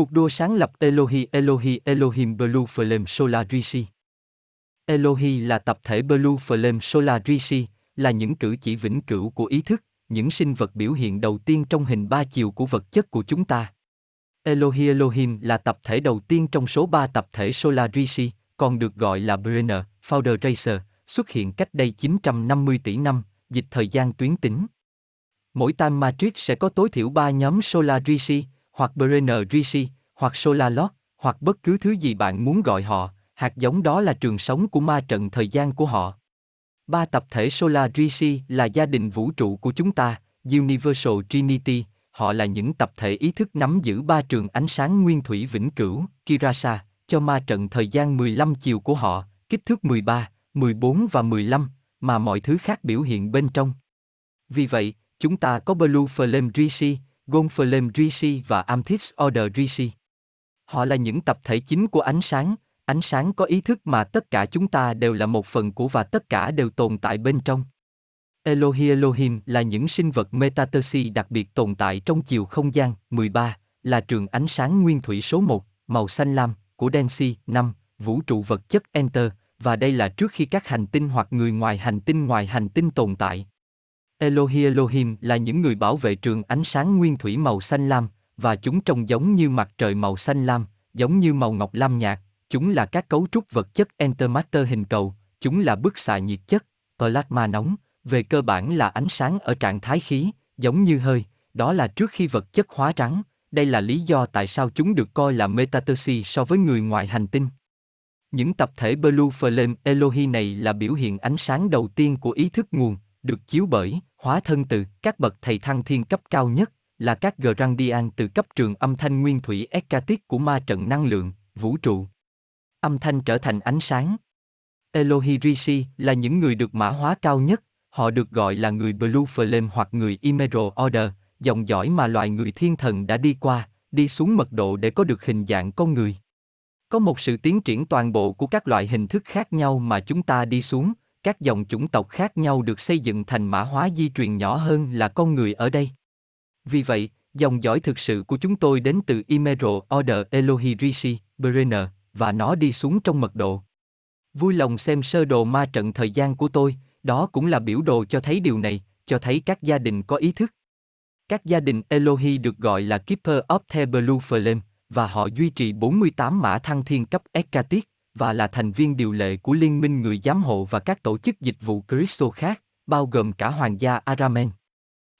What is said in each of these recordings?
Cuộc đua sáng lập Elohi Elohi Elohim Blue Flame Solar Rishi. Elohi là tập thể Blue Flame Solar Rishi, là những cử chỉ vĩnh cửu của ý thức, những sinh vật biểu hiện đầu tiên trong hình ba chiều của vật chất của chúng ta. Elohi Elohim là tập thể đầu tiên trong số ba tập thể Solar Rishi, còn được gọi là Brenner, Founder Racer, xuất hiện cách đây 950 tỷ năm, dịch thời gian tuyến tính. Mỗi Time Matrix sẽ có tối thiểu 3 nhóm Solar Rishi, hoặc Brenner Rishi, hoặc Solalot, hoặc bất cứ thứ gì bạn muốn gọi họ, hạt giống đó là trường sống của ma trận thời gian của họ. Ba tập thể Solar Rishi là gia đình vũ trụ của chúng ta, Universal Trinity, họ là những tập thể ý thức nắm giữ ba trường ánh sáng nguyên thủy vĩnh cửu, Kirasa, cho ma trận thời gian 15 chiều của họ, kích thước 13, 14 và 15, mà mọi thứ khác biểu hiện bên trong. Vì vậy, chúng ta có Blue Flame Rishi, Gonfalem Rishi và Amthis Order Rishi. Họ là những tập thể chính của ánh sáng, ánh sáng có ý thức mà tất cả chúng ta đều là một phần của và tất cả đều tồn tại bên trong. Elohi Elohim là những sinh vật metatersi đặc biệt tồn tại trong chiều không gian, 13, là trường ánh sáng nguyên thủy số 1, màu xanh lam, của Densi, 5, vũ trụ vật chất Enter, và đây là trước khi các hành tinh hoặc người ngoài hành tinh ngoài hành tinh tồn tại. Elohi Elohim là những người bảo vệ trường ánh sáng nguyên thủy màu xanh lam, và chúng trông giống như mặt trời màu xanh lam, giống như màu ngọc lam nhạt, chúng là các cấu trúc vật chất Entermatter hình cầu, chúng là bức xạ nhiệt chất, plasma nóng, về cơ bản là ánh sáng ở trạng thái khí, giống như hơi, đó là trước khi vật chất hóa trắng, đây là lý do tại sao chúng được coi là metatersi so với người ngoài hành tinh. Những tập thể Blue Flame Elohi này là biểu hiện ánh sáng đầu tiên của ý thức nguồn, được chiếu bởi, hóa thân từ, các bậc thầy thăng thiên cấp cao nhất, là các Grandian từ cấp trường âm thanh nguyên thủy Ekatit của ma trận năng lượng, vũ trụ. Âm thanh trở thành ánh sáng. Elohi Rishi là những người được mã hóa cao nhất, họ được gọi là người Blue Flame hoặc người Emerald Order, dòng dõi mà loài người thiên thần đã đi qua, đi xuống mật độ để có được hình dạng con người. Có một sự tiến triển toàn bộ của các loại hình thức khác nhau mà chúng ta đi xuống, các dòng chủng tộc khác nhau được xây dựng thành mã hóa di truyền nhỏ hơn là con người ở đây. Vì vậy, dòng dõi thực sự của chúng tôi đến từ Imero Order Elohi Rishi, Brenner, và nó đi xuống trong mật độ. Vui lòng xem sơ đồ ma trận thời gian của tôi, đó cũng là biểu đồ cho thấy điều này, cho thấy các gia đình có ý thức. Các gia đình Elohi được gọi là Keeper of the Blue Flame, và họ duy trì 48 mã thăng thiên cấp Ekatit, và là thành viên điều lệ của Liên minh người giám hộ và các tổ chức dịch vụ Cristo khác, bao gồm cả Hoàng gia Aramen.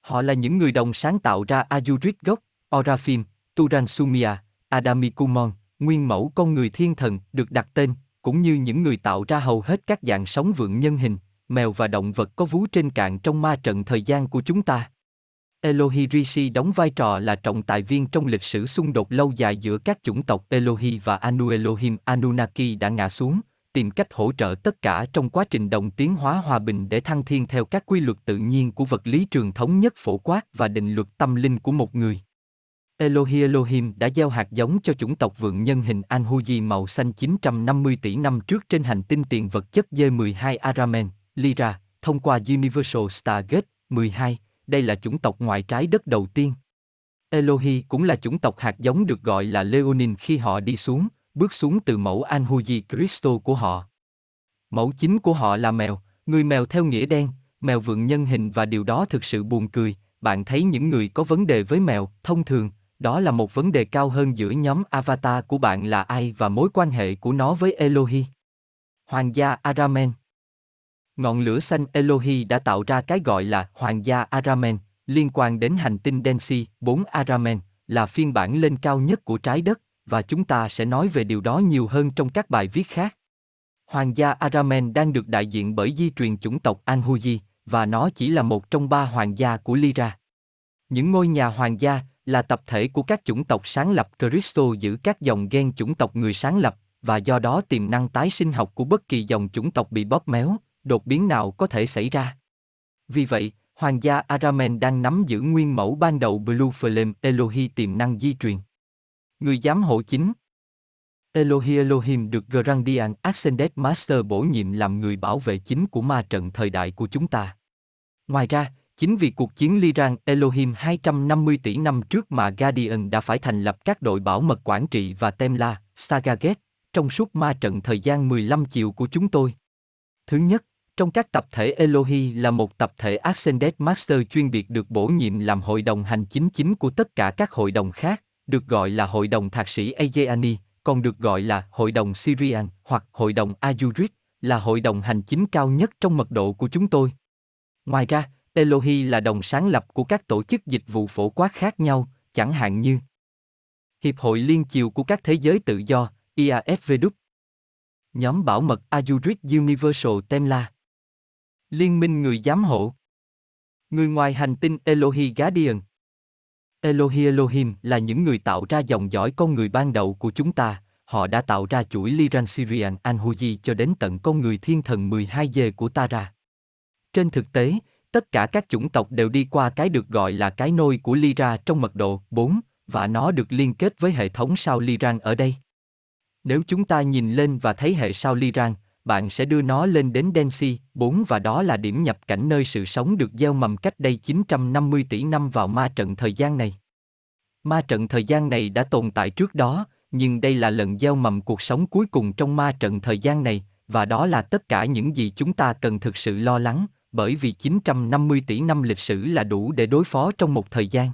Họ là những người đồng sáng tạo ra Ayurit gốc, Orafim, Turan Sumia, Adamikumon, nguyên mẫu con người thiên thần được đặt tên, cũng như những người tạo ra hầu hết các dạng sống vượng nhân hình, mèo và động vật có vú trên cạn trong ma trận thời gian của chúng ta. Elohi Rishi đóng vai trò là trọng tài viên trong lịch sử xung đột lâu dài giữa các chủng tộc Elohi và Anu Elohim Anunnaki đã ngã xuống, tìm cách hỗ trợ tất cả trong quá trình đồng tiến hóa hòa bình để thăng thiên theo các quy luật tự nhiên của vật lý trường thống nhất phổ quát và định luật tâm linh của một người. Elohi Elohim đã gieo hạt giống cho chủng tộc vượng nhân hình Anhuji màu xanh 950 tỷ năm trước trên hành tinh tiền vật chất D12 Aramen, Lyra, thông qua Universal Stargate 12, đây là chủng tộc ngoài trái đất đầu tiên. Elohi cũng là chủng tộc hạt giống được gọi là Leonin khi họ đi xuống, bước xuống từ mẫu Anhuji Cristo của họ. Mẫu chính của họ là mèo, người mèo theo nghĩa đen, mèo vượng nhân hình và điều đó thực sự buồn cười, bạn thấy những người có vấn đề với mèo, thông thường, đó là một vấn đề cao hơn giữa nhóm avatar của bạn là ai và mối quan hệ của nó với Elohi. Hoàng gia Aramen Ngọn lửa xanh Elohi đã tạo ra cái gọi là Hoàng gia Aramen, liên quan đến hành tinh Densi 4 Aramen, là phiên bản lên cao nhất của trái đất, và chúng ta sẽ nói về điều đó nhiều hơn trong các bài viết khác. Hoàng gia Aramen đang được đại diện bởi di truyền chủng tộc Anhuji, và nó chỉ là một trong ba hoàng gia của Lyra. Những ngôi nhà hoàng gia là tập thể của các chủng tộc sáng lập Cristo giữ các dòng gen chủng tộc người sáng lập, và do đó tiềm năng tái sinh học của bất kỳ dòng chủng tộc bị bóp méo, đột biến nào có thể xảy ra. Vì vậy, Hoàng gia Aramen đang nắm giữ nguyên mẫu ban đầu Blue Flame Elohi tiềm năng di truyền. Người giám hộ chính Elohi Elohim được Grandian Ascended Master bổ nhiệm làm người bảo vệ chính của ma trận thời đại của chúng ta. Ngoài ra, Chính vì cuộc chiến Liran Elohim 250 tỷ năm trước mà Guardian đã phải thành lập các đội bảo mật quản trị và Temla, Sagaget, trong suốt ma trận thời gian 15 chiều của chúng tôi. Thứ nhất, trong các tập thể Elohi là một tập thể Ascended Master chuyên biệt được bổ nhiệm làm hội đồng hành chính chính của tất cả các hội đồng khác, được gọi là hội đồng thạc sĩ Aegeani, còn được gọi là hội đồng Syrian hoặc hội đồng Ayurit, là hội đồng hành chính cao nhất trong mật độ của chúng tôi. Ngoài ra, Elohi là đồng sáng lập của các tổ chức dịch vụ phổ quát khác nhau, chẳng hạn như Hiệp hội Liên Chiều của các Thế giới Tự do, IAFVW, Nhóm bảo mật Ayurit Universal Temla Liên minh người giám hộ Người ngoài hành tinh Elohi Guardian Elohi Elohim là những người tạo ra dòng dõi con người ban đầu của chúng ta, họ đã tạo ra chuỗi Liran Syrian Anhuji cho đến tận con người thiên thần 12 dê của Tara. Trên thực tế, tất cả các chủng tộc đều đi qua cái được gọi là cái nôi của Lyra trong mật độ 4, và nó được liên kết với hệ thống sao Lyran ở đây. Nếu chúng ta nhìn lên và thấy hệ sao Lyran, bạn sẽ đưa nó lên đến Densi 4 và đó là điểm nhập cảnh nơi sự sống được gieo mầm cách đây 950 tỷ năm vào ma trận thời gian này. Ma trận thời gian này đã tồn tại trước đó, nhưng đây là lần gieo mầm cuộc sống cuối cùng trong ma trận thời gian này, và đó là tất cả những gì chúng ta cần thực sự lo lắng, bởi vì 950 tỷ năm lịch sử là đủ để đối phó trong một thời gian.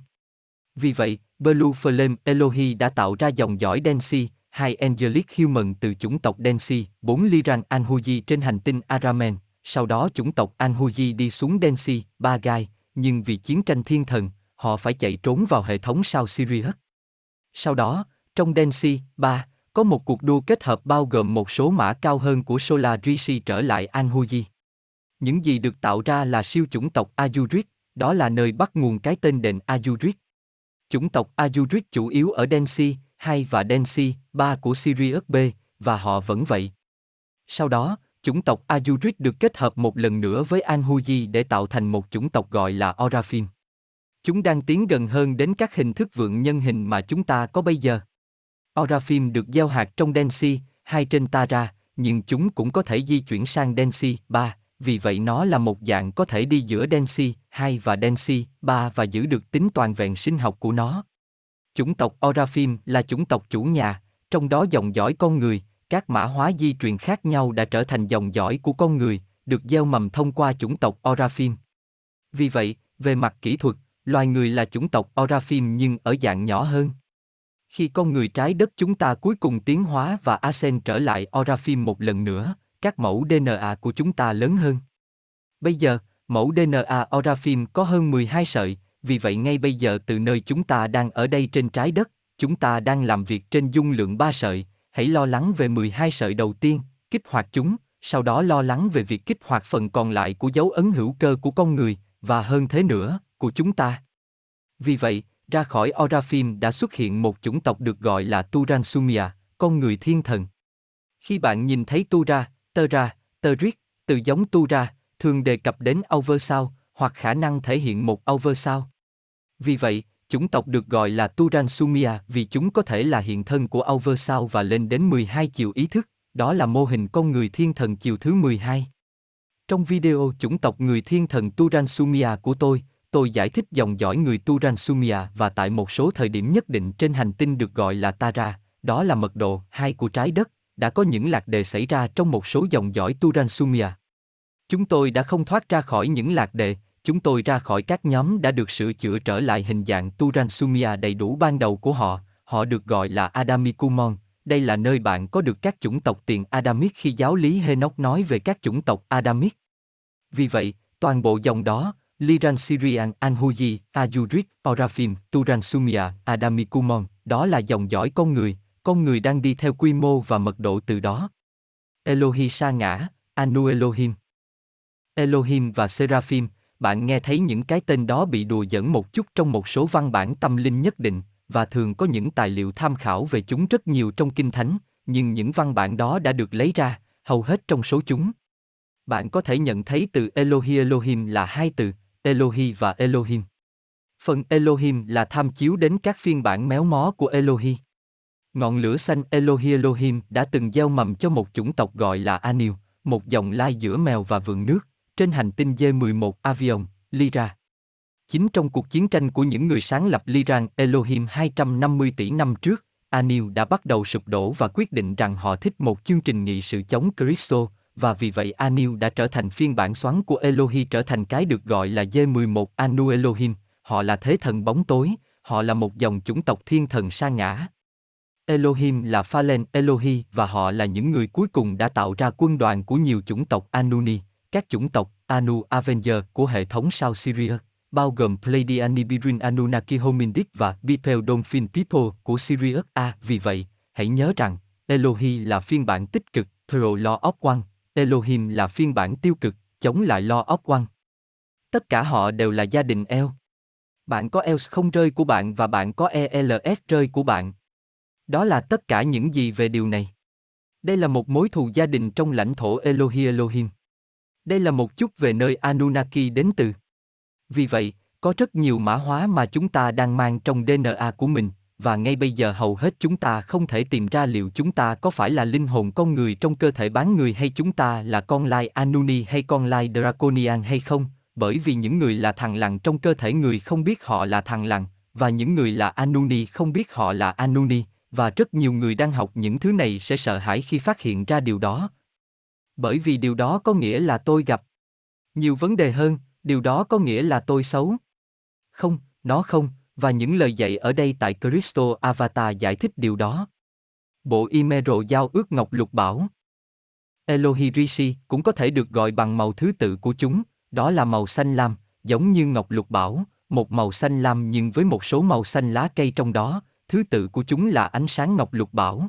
Vì vậy, Blue Flame Elohi đã tạo ra dòng dõi Densi, hai Angelic Human từ chủng tộc Densi, bốn Liran Anhuji trên hành tinh Aramen, sau đó chủng tộc Anhuji đi xuống Densi, ba gai, nhưng vì chiến tranh thiên thần, họ phải chạy trốn vào hệ thống sao Sirius. Sau đó, trong Densi, ba có một cuộc đua kết hợp bao gồm một số mã cao hơn của Solar Rishi trở lại Anhuji. Những gì được tạo ra là siêu chủng tộc Ayurit, đó là nơi bắt nguồn cái tên đền Ayurit. Chủng tộc Ayurit chủ yếu ở Densi, 2 và Densi, 3 của Sirius B, và họ vẫn vậy. Sau đó, chủng tộc Ayurit được kết hợp một lần nữa với Anhuji để tạo thành một chủng tộc gọi là Orafim. Chúng đang tiến gần hơn đến các hình thức vượng nhân hình mà chúng ta có bây giờ. Orafim được gieo hạt trong Densi, 2 trên Tara, nhưng chúng cũng có thể di chuyển sang Densi, 3, vì vậy nó là một dạng có thể đi giữa Densi 2 và Densi 3 và giữ được tính toàn vẹn sinh học của nó. Chủng tộc Orafim là chủng tộc chủ nhà, trong đó dòng dõi con người, các mã hóa di truyền khác nhau đã trở thành dòng dõi của con người, được gieo mầm thông qua chủng tộc Orafim. Vì vậy, về mặt kỹ thuật, loài người là chủng tộc Orafim nhưng ở dạng nhỏ hơn. Khi con người trái đất chúng ta cuối cùng tiến hóa và Asen trở lại Orafim một lần nữa, các mẫu DNA của chúng ta lớn hơn. Bây giờ, mẫu DNA Orafim có hơn 12 sợi, vì vậy ngay bây giờ từ nơi chúng ta đang ở đây trên trái đất, chúng ta đang làm việc trên dung lượng 3 sợi, hãy lo lắng về 12 sợi đầu tiên, kích hoạt chúng, sau đó lo lắng về việc kích hoạt phần còn lại của dấu ấn hữu cơ của con người, và hơn thế nữa, của chúng ta. Vì vậy, ra khỏi Orafim đã xuất hiện một chủng tộc được gọi là Turansumia, con người thiên thần. Khi bạn nhìn thấy Tura, Tera, ra, từ giống tu ra, thường đề cập đến oversound hoặc khả năng thể hiện một oversound. Vì vậy, chủng tộc được gọi là Turansumia vì chúng có thể là hiện thân của oversound và lên đến 12 chiều ý thức, đó là mô hình con người thiên thần chiều thứ 12. Trong video chủng tộc người thiên thần Turansumia của tôi, tôi giải thích dòng dõi người Turansumia và tại một số thời điểm nhất định trên hành tinh được gọi là Tara, đó là mật độ 2 của trái đất, đã có những lạc đề xảy ra trong một số dòng dõi Turansumia. Chúng tôi đã không thoát ra khỏi những lạc đề, chúng tôi ra khỏi các nhóm đã được sửa chữa trở lại hình dạng Turan Sumia đầy đủ ban đầu của họ, họ được gọi là Adamikumon. Đây là nơi bạn có được các chủng tộc tiền Adamic khi giáo lý Henoch nói về các chủng tộc Adamic. Vì vậy, toàn bộ dòng đó, Liran Syrian Anhuji, Ajurit, Orafim, Turansumia, Adamikumon, đó là dòng dõi con người, con người đang đi theo quy mô và mật độ từ đó. Elohi sa ngã, Anu Elohim. Elohim và Seraphim, bạn nghe thấy những cái tên đó bị đùa giỡn một chút trong một số văn bản tâm linh nhất định, và thường có những tài liệu tham khảo về chúng rất nhiều trong Kinh Thánh, nhưng những văn bản đó đã được lấy ra, hầu hết trong số chúng. Bạn có thể nhận thấy từ Elohi Elohim là hai từ, Elohi và Elohim. Phần Elohim là tham chiếu đến các phiên bản méo mó của Elohi. Ngọn lửa xanh Elohi Elohim đã từng gieo mầm cho một chủng tộc gọi là Anil, một dòng lai giữa mèo và vườn nước, trên hành tinh D11 Avion, Lyra. Chính trong cuộc chiến tranh của những người sáng lập Liran Elohim 250 tỷ năm trước, Anil đã bắt đầu sụp đổ và quyết định rằng họ thích một chương trình nghị sự chống Christo, và vì vậy Anil đã trở thành phiên bản xoắn của Elohi trở thành cái được gọi là D11 Anu Elohim, họ là thế thần bóng tối, họ là một dòng chủng tộc thiên thần sa ngã. Elohim là Phalen Elohi và họ là những người cuối cùng đã tạo ra quân đoàn của nhiều chủng tộc Anuni, các chủng tộc Anu Avenger của hệ thống sao Syria, bao gồm Pleiadian, Birin Anunnaki Hominid và Bipel Dolphin People của Sirius A. À, vì vậy, hãy nhớ rằng, Elohi là phiên bản tích cực, Pro Law of One, Elohim là phiên bản tiêu cực, chống lại Law of One. Tất cả họ đều là gia đình El. Bạn có ELS không rơi của bạn và bạn có ELS rơi của bạn. Đó là tất cả những gì về điều này. Đây là một mối thù gia đình trong lãnh thổ Elohi Elohim. Đây là một chút về nơi Anunnaki đến từ. Vì vậy, có rất nhiều mã hóa mà chúng ta đang mang trong DNA của mình, và ngay bây giờ hầu hết chúng ta không thể tìm ra liệu chúng ta có phải là linh hồn con người trong cơ thể bán người hay chúng ta là con lai Anuni hay con lai Draconian hay không, bởi vì những người là thằng lằn trong cơ thể người không biết họ là thằng lằn, và những người là Anuni không biết họ là Anuni, và rất nhiều người đang học những thứ này sẽ sợ hãi khi phát hiện ra điều đó. Bởi vì điều đó có nghĩa là tôi gặp nhiều vấn đề hơn, điều đó có nghĩa là tôi xấu. Không, nó không, và những lời dạy ở đây tại Crystal Avatar giải thích điều đó. Bộ Imero giao ước ngọc lục bảo. Elohi Rishi cũng có thể được gọi bằng màu thứ tự của chúng, đó là màu xanh lam, giống như ngọc lục bảo, một màu xanh lam nhưng với một số màu xanh lá cây trong đó, thứ tự của chúng là ánh sáng ngọc lục bảo.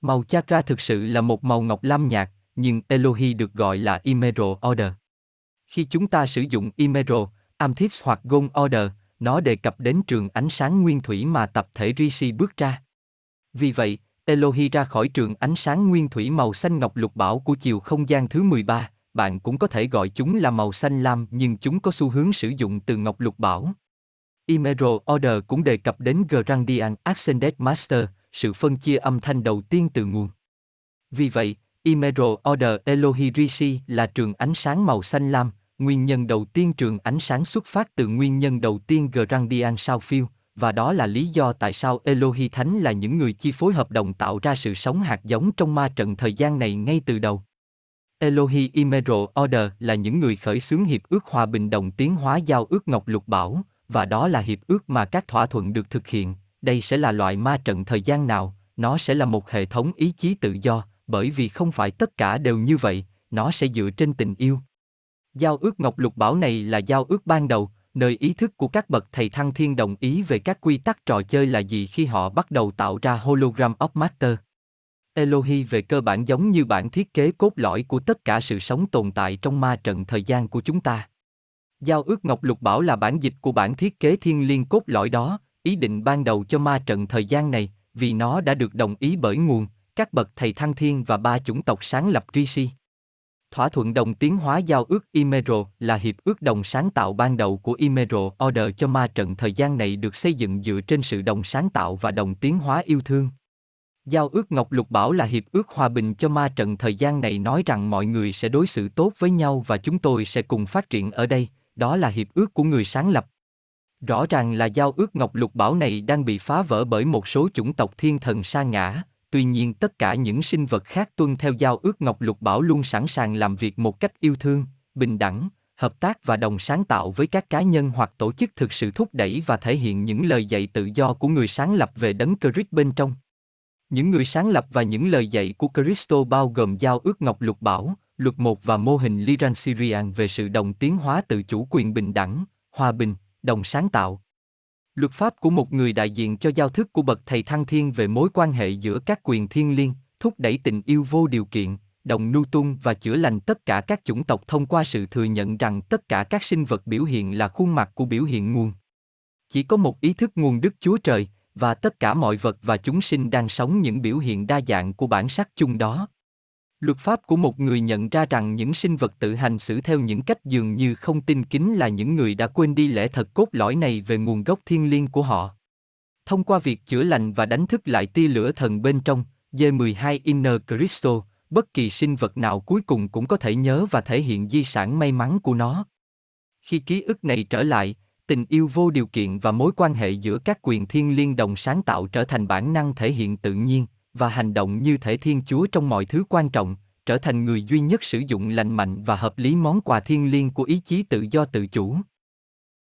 Màu chakra thực sự là một màu ngọc lam nhạt, nhưng Elohi được gọi là Emerald Order. Khi chúng ta sử dụng Emerald, Amethyst hoặc Gold Order, nó đề cập đến trường ánh sáng nguyên thủy mà tập thể Rishi bước ra. Vì vậy, Elohi ra khỏi trường ánh sáng nguyên thủy màu xanh ngọc lục bảo của chiều không gian thứ 13, bạn cũng có thể gọi chúng là màu xanh lam nhưng chúng có xu hướng sử dụng từ ngọc lục bảo. Emerald Order cũng đề cập đến Grandian Ascended Master, sự phân chia âm thanh đầu tiên từ nguồn. Vì vậy, Imero Order Elohi Rishi là trường ánh sáng màu xanh lam, nguyên nhân đầu tiên trường ánh sáng xuất phát từ nguyên nhân đầu tiên Grandian sao phiêu, và đó là lý do tại sao Elohi Thánh là những người chi phối hợp đồng tạo ra sự sống hạt giống trong ma trận thời gian này ngay từ đầu. Elohi Imero Order là những người khởi xướng hiệp ước hòa bình đồng tiến hóa giao ước Ngọc Lục Bảo, và đó là hiệp ước mà các thỏa thuận được thực hiện. Đây sẽ là loại ma trận thời gian nào, nó sẽ là một hệ thống ý chí tự do, bởi vì không phải tất cả đều như vậy, nó sẽ dựa trên tình yêu. Giao ước Ngọc Lục Bảo này là giao ước ban đầu, nơi ý thức của các bậc thầy thăng thiên đồng ý về các quy tắc trò chơi là gì khi họ bắt đầu tạo ra Hologram of Master. Elohi về cơ bản giống như bản thiết kế cốt lõi của tất cả sự sống tồn tại trong ma trận thời gian của chúng ta. Giao ước Ngọc Lục Bảo là bản dịch của bản thiết kế thiên liêng cốt lõi đó, ý định ban đầu cho ma trận thời gian này, vì nó đã được đồng ý bởi nguồn, các bậc thầy thăng thiên và ba chủng tộc sáng lập Rishi. Thỏa thuận đồng tiến hóa giao ước Imero là hiệp ước đồng sáng tạo ban đầu của Imero Order cho ma trận thời gian này được xây dựng dựa trên sự đồng sáng tạo và đồng tiến hóa yêu thương. Giao ước Ngọc Lục Bảo là hiệp ước hòa bình cho ma trận thời gian này nói rằng mọi người sẽ đối xử tốt với nhau và chúng tôi sẽ cùng phát triển ở đây, đó là hiệp ước của người sáng lập. Rõ ràng là giao ước Ngọc Lục Bảo này đang bị phá vỡ bởi một số chủng tộc thiên thần sa ngã, tuy nhiên tất cả những sinh vật khác tuân theo giao ước Ngọc Lục Bảo luôn sẵn sàng làm việc một cách yêu thương, bình đẳng, hợp tác và đồng sáng tạo với các cá nhân hoặc tổ chức thực sự thúc đẩy và thể hiện những lời dạy tự do của người sáng lập về đấng Christ bên trong. Những người sáng lập và những lời dạy của Christo bao gồm giao ước Ngọc Lục Bảo, luật một và mô hình Liran Syrian về sự đồng tiến hóa tự chủ quyền bình đẳng, hòa bình, đồng sáng tạo. Luật pháp của một người đại diện cho giao thức của bậc thầy thăng thiên về mối quan hệ giữa các quyền thiên liêng, thúc đẩy tình yêu vô điều kiện, đồng nu tung và chữa lành tất cả các chủng tộc thông qua sự thừa nhận rằng tất cả các sinh vật biểu hiện là khuôn mặt của biểu hiện nguồn. Chỉ có một ý thức nguồn Đức Chúa Trời, và tất cả mọi vật và chúng sinh đang sống những biểu hiện đa dạng của bản sắc chung đó. Luật pháp của một người nhận ra rằng những sinh vật tự hành xử theo những cách dường như không tin kính là những người đã quên đi lẽ thật cốt lõi này về nguồn gốc thiên liêng của họ. Thông qua việc chữa lành và đánh thức lại tia lửa thần bên trong, D12 Inner Crystal, bất kỳ sinh vật nào cuối cùng cũng có thể nhớ và thể hiện di sản may mắn của nó. Khi ký ức này trở lại, tình yêu vô điều kiện và mối quan hệ giữa các quyền thiên liêng đồng sáng tạo trở thành bản năng thể hiện tự nhiên và hành động như thể thiên chúa trong mọi thứ quan trọng, trở thành người duy nhất sử dụng lành mạnh và hợp lý món quà thiên liêng của ý chí tự do tự chủ.